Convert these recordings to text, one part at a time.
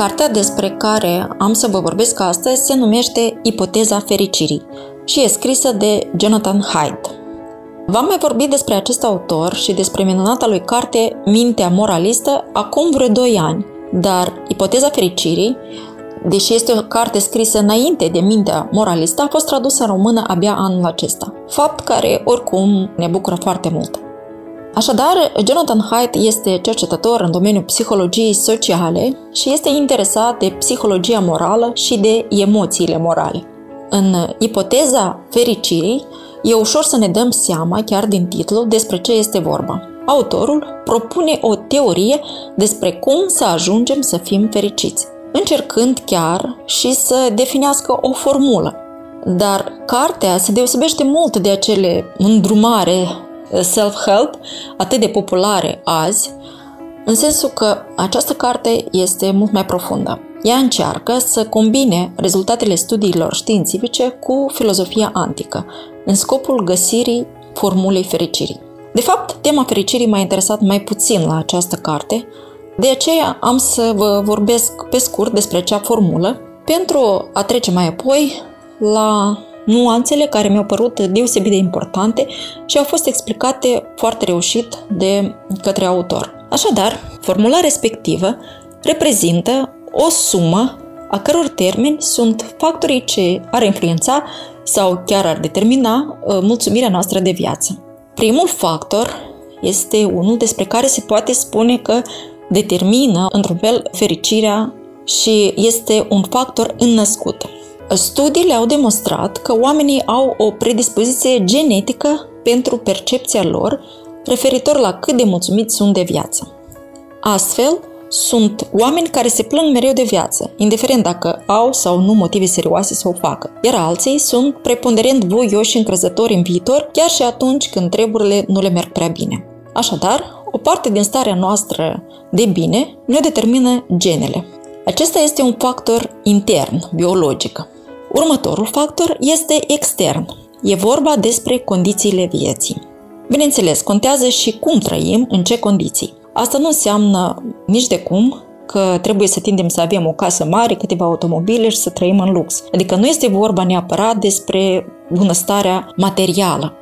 Cartea despre care am să vă vorbesc astăzi se numește Ipoteza fericirii și e scrisă de Jonathan Haidt. V-am mai vorbit despre acest autor și despre minunata lui carte Mintea moralistă acum vreo 2 ani, dar Ipoteza fericirii, deși este o carte scrisă înainte de Mintea moralistă, a fost tradusă în română abia anul acesta. Fapt care, oricum, ne bucură foarte mult. Așadar, Jonathan Haidt este cercetător în domeniul psihologiei sociale și este interesat de psihologia morală și de emoțiile morale. În ipoteza fericirii, e ușor să ne dăm seama, chiar din titlu, despre ce este vorba. Autorul propune o teorie despre cum să ajungem să fim fericiți, încercând chiar și să definească o formulă. Dar cartea se deosebește mult de acele îndrumare self-help atât de populare azi, în sensul că această carte este mult mai profundă. Ea încearcă să combine rezultatele studiilor științifice cu filozofia antică, în scopul găsirii formulei fericirii. De fapt, tema fericirii m-a interesat mai puțin la această carte, de aceea am să vă vorbesc pe scurt despre acea formulă, pentru a trece mai apoi la nuanțele care mi-au părut deosebit de importante și au fost explicate foarte reușit de către autor. Așadar, formula respectivă reprezintă o sumă a căror termeni sunt factorii ce ar influența sau chiar ar determina uh, mulțumirea noastră de viață. Primul factor este unul despre care se poate spune că determină, într-un fel, fericirea și este un factor înnăscut. Studiile au demonstrat că oamenii au o predispoziție genetică pentru percepția lor referitor la cât de mulțumiți sunt de viață. Astfel, sunt oameni care se plâng mereu de viață, indiferent dacă au sau nu motive serioase să o facă, iar alții sunt preponderent voioși și încrezători în viitor, chiar și atunci când treburile nu le merg prea bine. Așadar, o parte din starea noastră de bine ne determină genele. Acesta este un factor intern, biologic. Următorul factor este extern. E vorba despre condițiile vieții. Bineînțeles, contează și cum trăim, în ce condiții. Asta nu înseamnă nici de cum că trebuie să tindem să avem o casă mare, câteva automobile și să trăim în lux. Adică nu este vorba neapărat despre bunăstarea materială.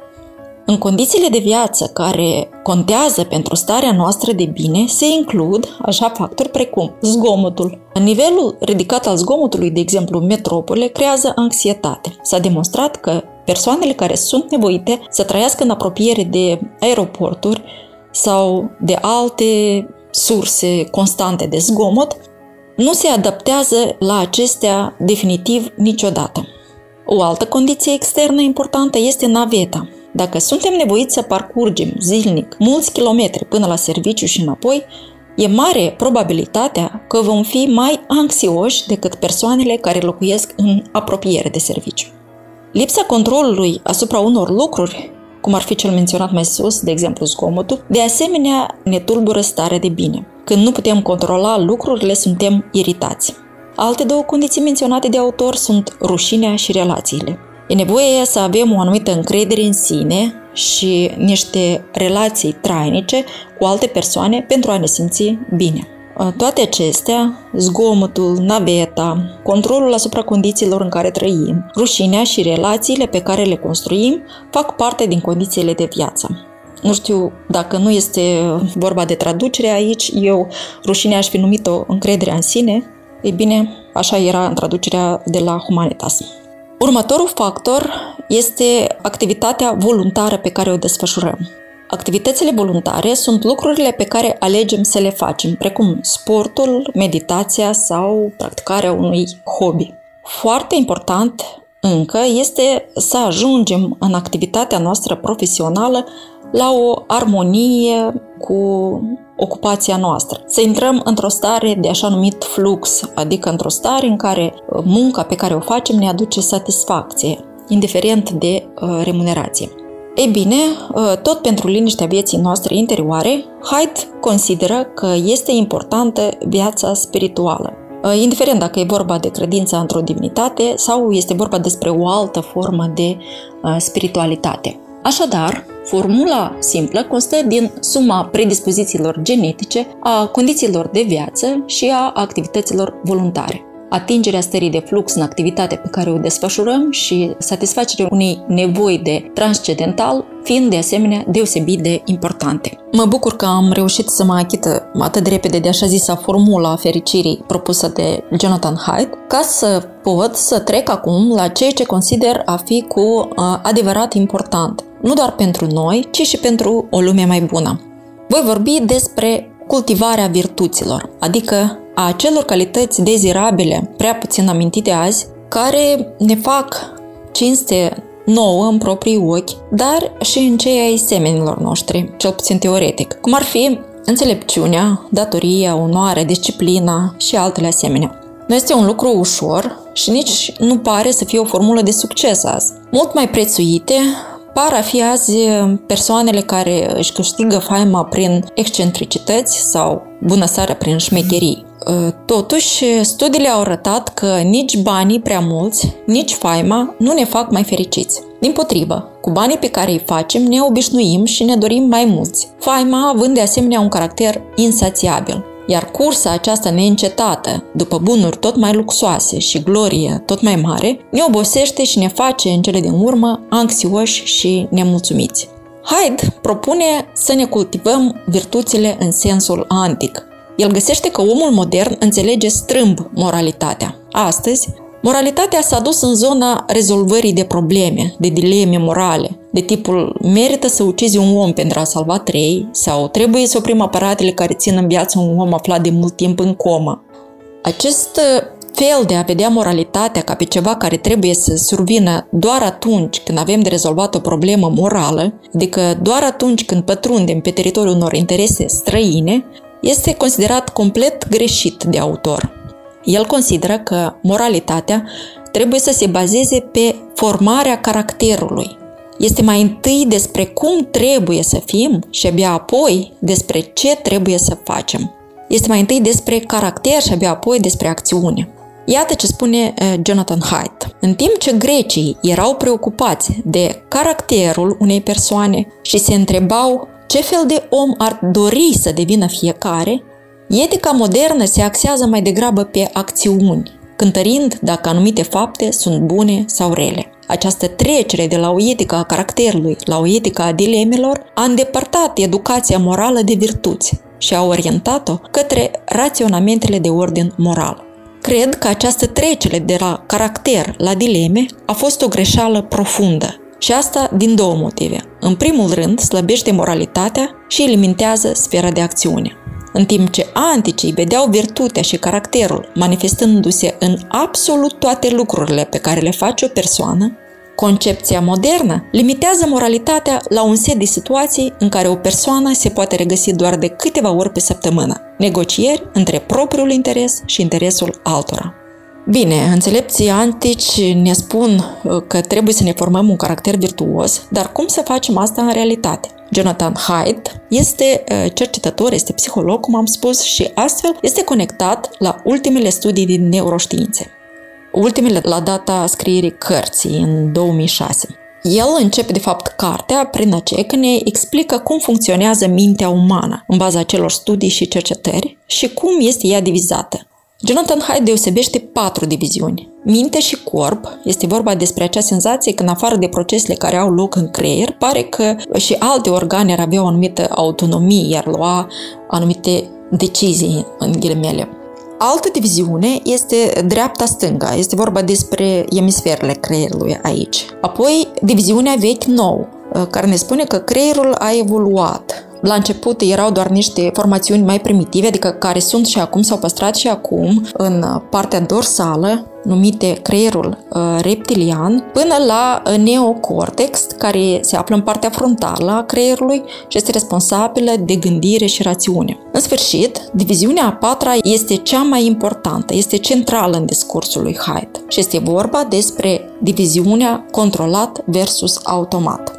În condițiile de viață care contează pentru starea noastră de bine se includ așa factori precum zgomotul. Nivelul ridicat al zgomotului, de exemplu metropole, creează anxietate. S-a demonstrat că persoanele care sunt nevoite să trăiască în apropiere de aeroporturi sau de alte surse constante de zgomot, nu se adaptează la acestea definitiv niciodată. O altă condiție externă importantă este naveta. Dacă suntem nevoiți să parcurgem zilnic mulți kilometri până la serviciu și înapoi, e mare probabilitatea că vom fi mai anxioși decât persoanele care locuiesc în apropiere de serviciu. Lipsa controlului asupra unor lucruri, cum ar fi cel menționat mai sus, de exemplu zgomotul, de asemenea ne tulbură starea de bine. Când nu putem controla lucrurile, suntem iritați. Alte două condiții menționate de autor sunt rușinea și relațiile. E nevoie să avem o anumită încredere în sine și niște relații trainice cu alte persoane pentru a ne simți bine. Toate acestea, zgomotul, naveta, controlul asupra condițiilor în care trăim, rușinea și relațiile pe care le construim fac parte din condițiile de viață. Nu știu dacă nu este vorba de traducere aici, eu rușinea aș fi numit-o încrederea în sine, ei bine, așa era în traducerea de la Humanitas. Următorul factor este activitatea voluntară pe care o desfășurăm. Activitățile voluntare sunt lucrurile pe care alegem să le facem, precum sportul, meditația sau practicarea unui hobby. Foarte important încă este să ajungem în activitatea noastră profesională la o armonie cu ocupația noastră. Să intrăm într-o stare de așa numit flux, adică într-o stare în care uh, munca pe care o facem ne aduce satisfacție, indiferent de uh, remunerație. Ei bine, uh, tot pentru liniștea vieții noastre interioare, Haidt consideră că este importantă viața spirituală. Uh, indiferent dacă e vorba de credința într-o divinitate sau este vorba despre o altă formă de uh, spiritualitate. Așadar, formula simplă constă din suma predispozițiilor genetice, a condițiilor de viață și a activităților voluntare atingerea stării de flux în activitatea pe care o desfășurăm și satisfacerea unei nevoi de transcendental fiind de asemenea deosebit de importante. Mă bucur că am reușit să mă achită atât de repede de așa zisa formula fericirii propusă de Jonathan Haidt, ca să pot să trec acum la ceea ce consider a fi cu uh, adevărat important, nu doar pentru noi, ci și pentru o lume mai bună. Voi vorbi despre cultivarea virtuților, adică a acelor calități dezirabile, prea puțin amintite azi, care ne fac cinste nouă în proprii ochi, dar și în cei ai semenilor noștri, cel puțin teoretic, cum ar fi înțelepciunea, datoria, onoarea, disciplina și altele asemenea. Nu este un lucru ușor și nici nu pare să fie o formulă de succes azi. Mult mai prețuite par a fi azi persoanele care își câștigă faima prin excentricități sau bunăsarea prin șmecherii. Ă, totuși, studiile au arătat că nici banii prea mulți, nici faima nu ne fac mai fericiți. Din potrivă, cu banii pe care îi facem ne obișnuim și ne dorim mai mulți, faima având de asemenea un caracter insațiabil. Iar cursa aceasta neîncetată, după bunuri tot mai luxoase și glorie tot mai mare, ne obosește și ne face în cele din urmă anxioși și nemulțumiți. Hyde propune să ne cultivăm virtuțile în sensul antic, el găsește că omul modern înțelege strâmb moralitatea. Astăzi, moralitatea s-a dus în zona rezolvării de probleme, de dileme morale, de tipul merită să ucizi un om pentru a salva trei sau trebuie să oprim aparatele care țin în viață un om aflat de mult timp în comă. Acest uh, fel de a vedea moralitatea ca pe ceva care trebuie să survină doar atunci când avem de rezolvat o problemă morală, adică doar atunci când pătrundem pe teritoriul unor interese străine, este considerat complet greșit de autor. El consideră că moralitatea trebuie să se bazeze pe formarea caracterului. Este mai întâi despre cum trebuie să fim și abia apoi despre ce trebuie să facem. Este mai întâi despre caracter și abia apoi despre acțiune. Iată ce spune eh, Jonathan Haidt. În timp ce grecii erau preocupați de caracterul unei persoane și se întrebau ce fel de om ar dori să devină fiecare, etica modernă se axează mai degrabă pe acțiuni, cântărind dacă anumite fapte sunt bune sau rele. Această trecere de la o etică a caracterului la o etică a dilemelor a îndepărtat educația morală de virtuți și a orientat-o către raționamentele de ordin moral. Cred că această trecere de la caracter la dileme a fost o greșeală profundă și asta din două motive. În primul rând, slăbește moralitatea și limitează sfera de acțiune. În timp ce anticii vedeau virtutea și caracterul manifestându-se în absolut toate lucrurile pe care le face o persoană, concepția modernă limitează moralitatea la un set de situații în care o persoană se poate regăsi doar de câteva ori pe săptămână, negocieri între propriul interes și interesul altora. Bine, înțelepții antici ne spun uh, că trebuie să ne formăm un caracter virtuos, dar cum să facem asta în realitate? Jonathan Haidt este uh, cercetător, este psiholog, cum am spus, și astfel este conectat la ultimele studii din neuroștiințe. Ultimele la data scrierii cărții, în 2006. El începe, de fapt, cartea prin aceea că ne explică cum funcționează mintea umană în baza celor studii și cercetări și cum este ea divizată. Jonathan Haidt deosebește patru diviziuni. Minte și corp este vorba despre acea senzație că în afară de procesele care au loc în creier, pare că și alte organe ar avea o anumită autonomie, iar lua anumite decizii, în ghilimele. Altă diviziune este dreapta-stânga, este vorba despre emisferele creierului aici. Apoi, diviziunea vechi-nou, care ne spune că creierul a evoluat la început erau doar niște formațiuni mai primitive, adică care sunt și acum, s-au păstrat și acum în partea dorsală, numite creierul uh, reptilian, până la uh, neocortex, care se află în partea frontală a creierului și este responsabilă de gândire și rațiune. În sfârșit, diviziunea a patra este cea mai importantă, este centrală în discursul lui Haidt și este vorba despre diviziunea controlat versus automat.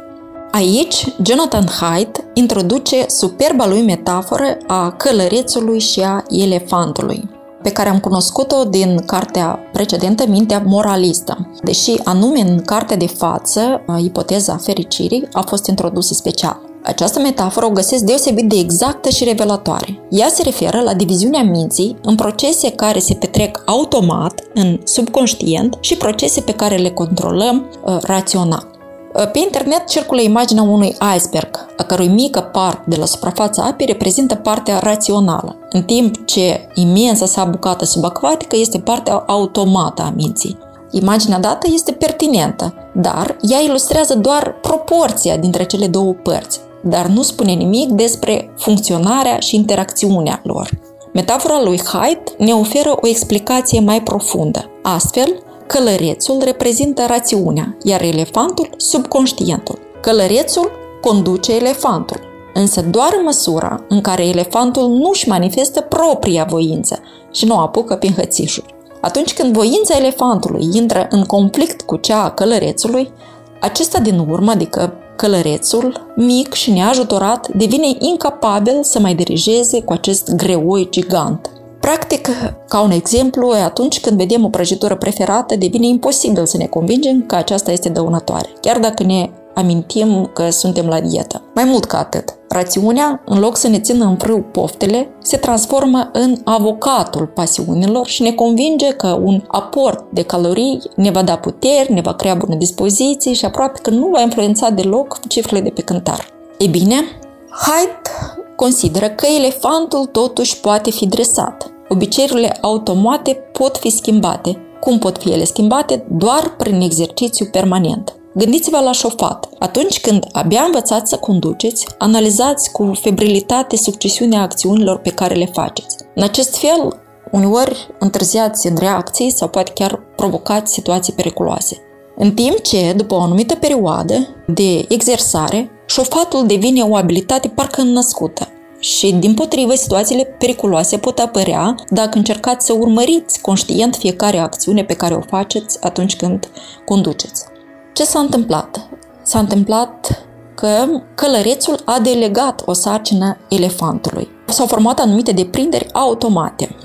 Aici, Jonathan Haidt introduce superba lui metaforă a călărețului și a elefantului, pe care am cunoscut-o din cartea precedentă, Mintea Moralistă, deși anume în cartea de față, ipoteza fericirii, a fost introdusă special. Această metaforă o găsesc deosebit de exactă și revelatoare. Ea se referă la diviziunea minții în procese care se petrec automat, în subconștient, și procese pe care le controlăm uh, rațional. Pe internet circulă imaginea unui iceberg, a cărui mică parte de la suprafața apei reprezintă partea rațională, în timp ce imensa sa bucată subacvatică este partea automată a minții. Imaginea dată este pertinentă, dar ea ilustrează doar proporția dintre cele două părți, dar nu spune nimic despre funcționarea și interacțiunea lor. Metafora lui Haidt ne oferă o explicație mai profundă. Astfel, Călărețul reprezintă rațiunea, iar elefantul subconștientul. Călărețul conduce elefantul, însă doar în măsura în care elefantul nu își manifestă propria voință și nu apucă prin hățișuri. Atunci când voința elefantului intră în conflict cu cea a călărețului, acesta din urmă, adică călărețul, mic și neajutorat, devine incapabil să mai dirigeze cu acest greoi gigant. Practic, ca un exemplu, atunci când vedem o prăjitură preferată, devine imposibil să ne convingem că aceasta este dăunătoare, chiar dacă ne amintim că suntem la dietă. Mai mult ca atât, rațiunea, în loc să ne țină în frâu poftele, se transformă în avocatul pasiunilor și ne convinge că un aport de calorii ne va da puteri, ne va crea bună dispoziție și aproape că nu va influența deloc cifrele de pe cântar. E bine, Haidt consideră că elefantul totuși poate fi dresat. Obiceiurile automate pot fi schimbate. Cum pot fi ele schimbate? Doar prin exercițiu permanent. Gândiți-vă la șofat. Atunci când abia învățați să conduceți, analizați cu febrilitate succesiunea acțiunilor pe care le faceți. În acest fel, uneori întârziați în reacții sau poate chiar provocați situații periculoase. În timp ce, după o anumită perioadă de exersare, șofatul devine o abilitate parcă născută. Și, din potrivă, situațiile periculoase pot apărea dacă încercați să urmăriți conștient fiecare acțiune pe care o faceți atunci când conduceți. Ce s-a întâmplat? S-a întâmplat că călărețul a delegat o sarcină elefantului. S-au format anumite deprinderi automate.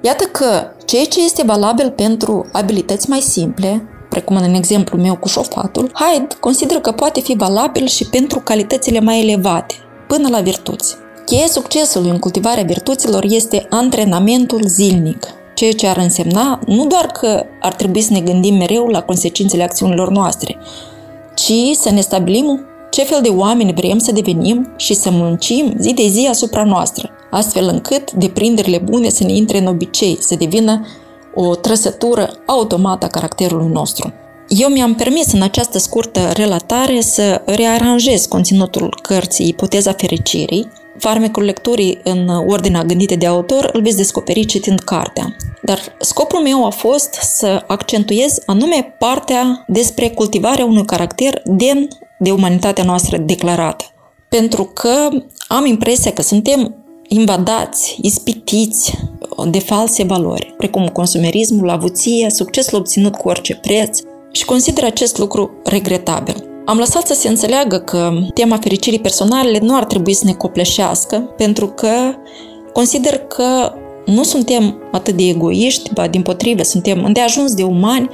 Iată că ceea ce este valabil pentru abilități mai simple, precum în exemplu meu cu șofatul, Hyde consideră că poate fi valabil și pentru calitățile mai elevate, până la virtuți. Cheia succesului în cultivarea virtuților este antrenamentul zilnic, ceea ce ar însemna nu doar că ar trebui să ne gândim mereu la consecințele acțiunilor noastre, ci să ne stabilim ce fel de oameni vrem să devenim și să muncim zi de zi asupra noastră, astfel încât deprinderile bune să ne intre în obicei, să devină o trăsătură automată a caracterului nostru. Eu mi-am permis în această scurtă relatare să rearanjez conținutul cărții Ipoteza fericirii. Farmecul lecturii în ordinea gândită de autor îl veți descoperi citind cartea. Dar scopul meu a fost să accentuez anume partea despre cultivarea unui caracter demn de umanitatea noastră declarată. Pentru că am impresia că suntem invadați, ispitiți de false valori, precum consumerismul, avuția, succesul obținut cu orice preț și consider acest lucru regretabil. Am lăsat să se înțeleagă că tema fericirii personale nu ar trebui să ne copleșească, pentru că consider că nu suntem atât de egoiști, ba din potrivă, suntem îndeajuns de umani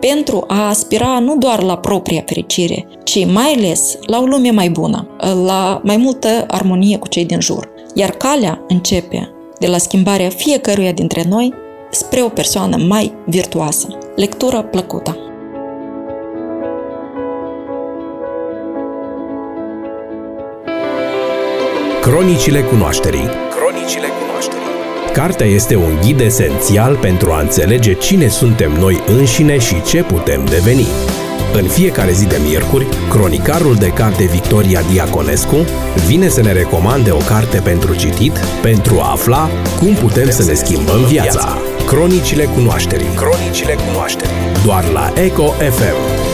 pentru a aspira nu doar la propria fericire, ci mai ales la o lume mai bună, la mai multă armonie cu cei din jur. Iar calea începe de la schimbarea fiecăruia dintre noi spre o persoană mai virtuoasă. Lectură plăcută! Cronicile cunoașterii Cronicile cunoașterii Cartea este un ghid esențial pentru a înțelege cine suntem noi înșine și ce putem deveni. În fiecare zi de miercuri, cronicarul de carte Victoria Diaconescu vine să ne recomande o carte pentru citit pentru a afla cum putem să ne schimbăm viața. Cronicile cunoașterii. Cronicile cunoașterii. Doar la Eco FM.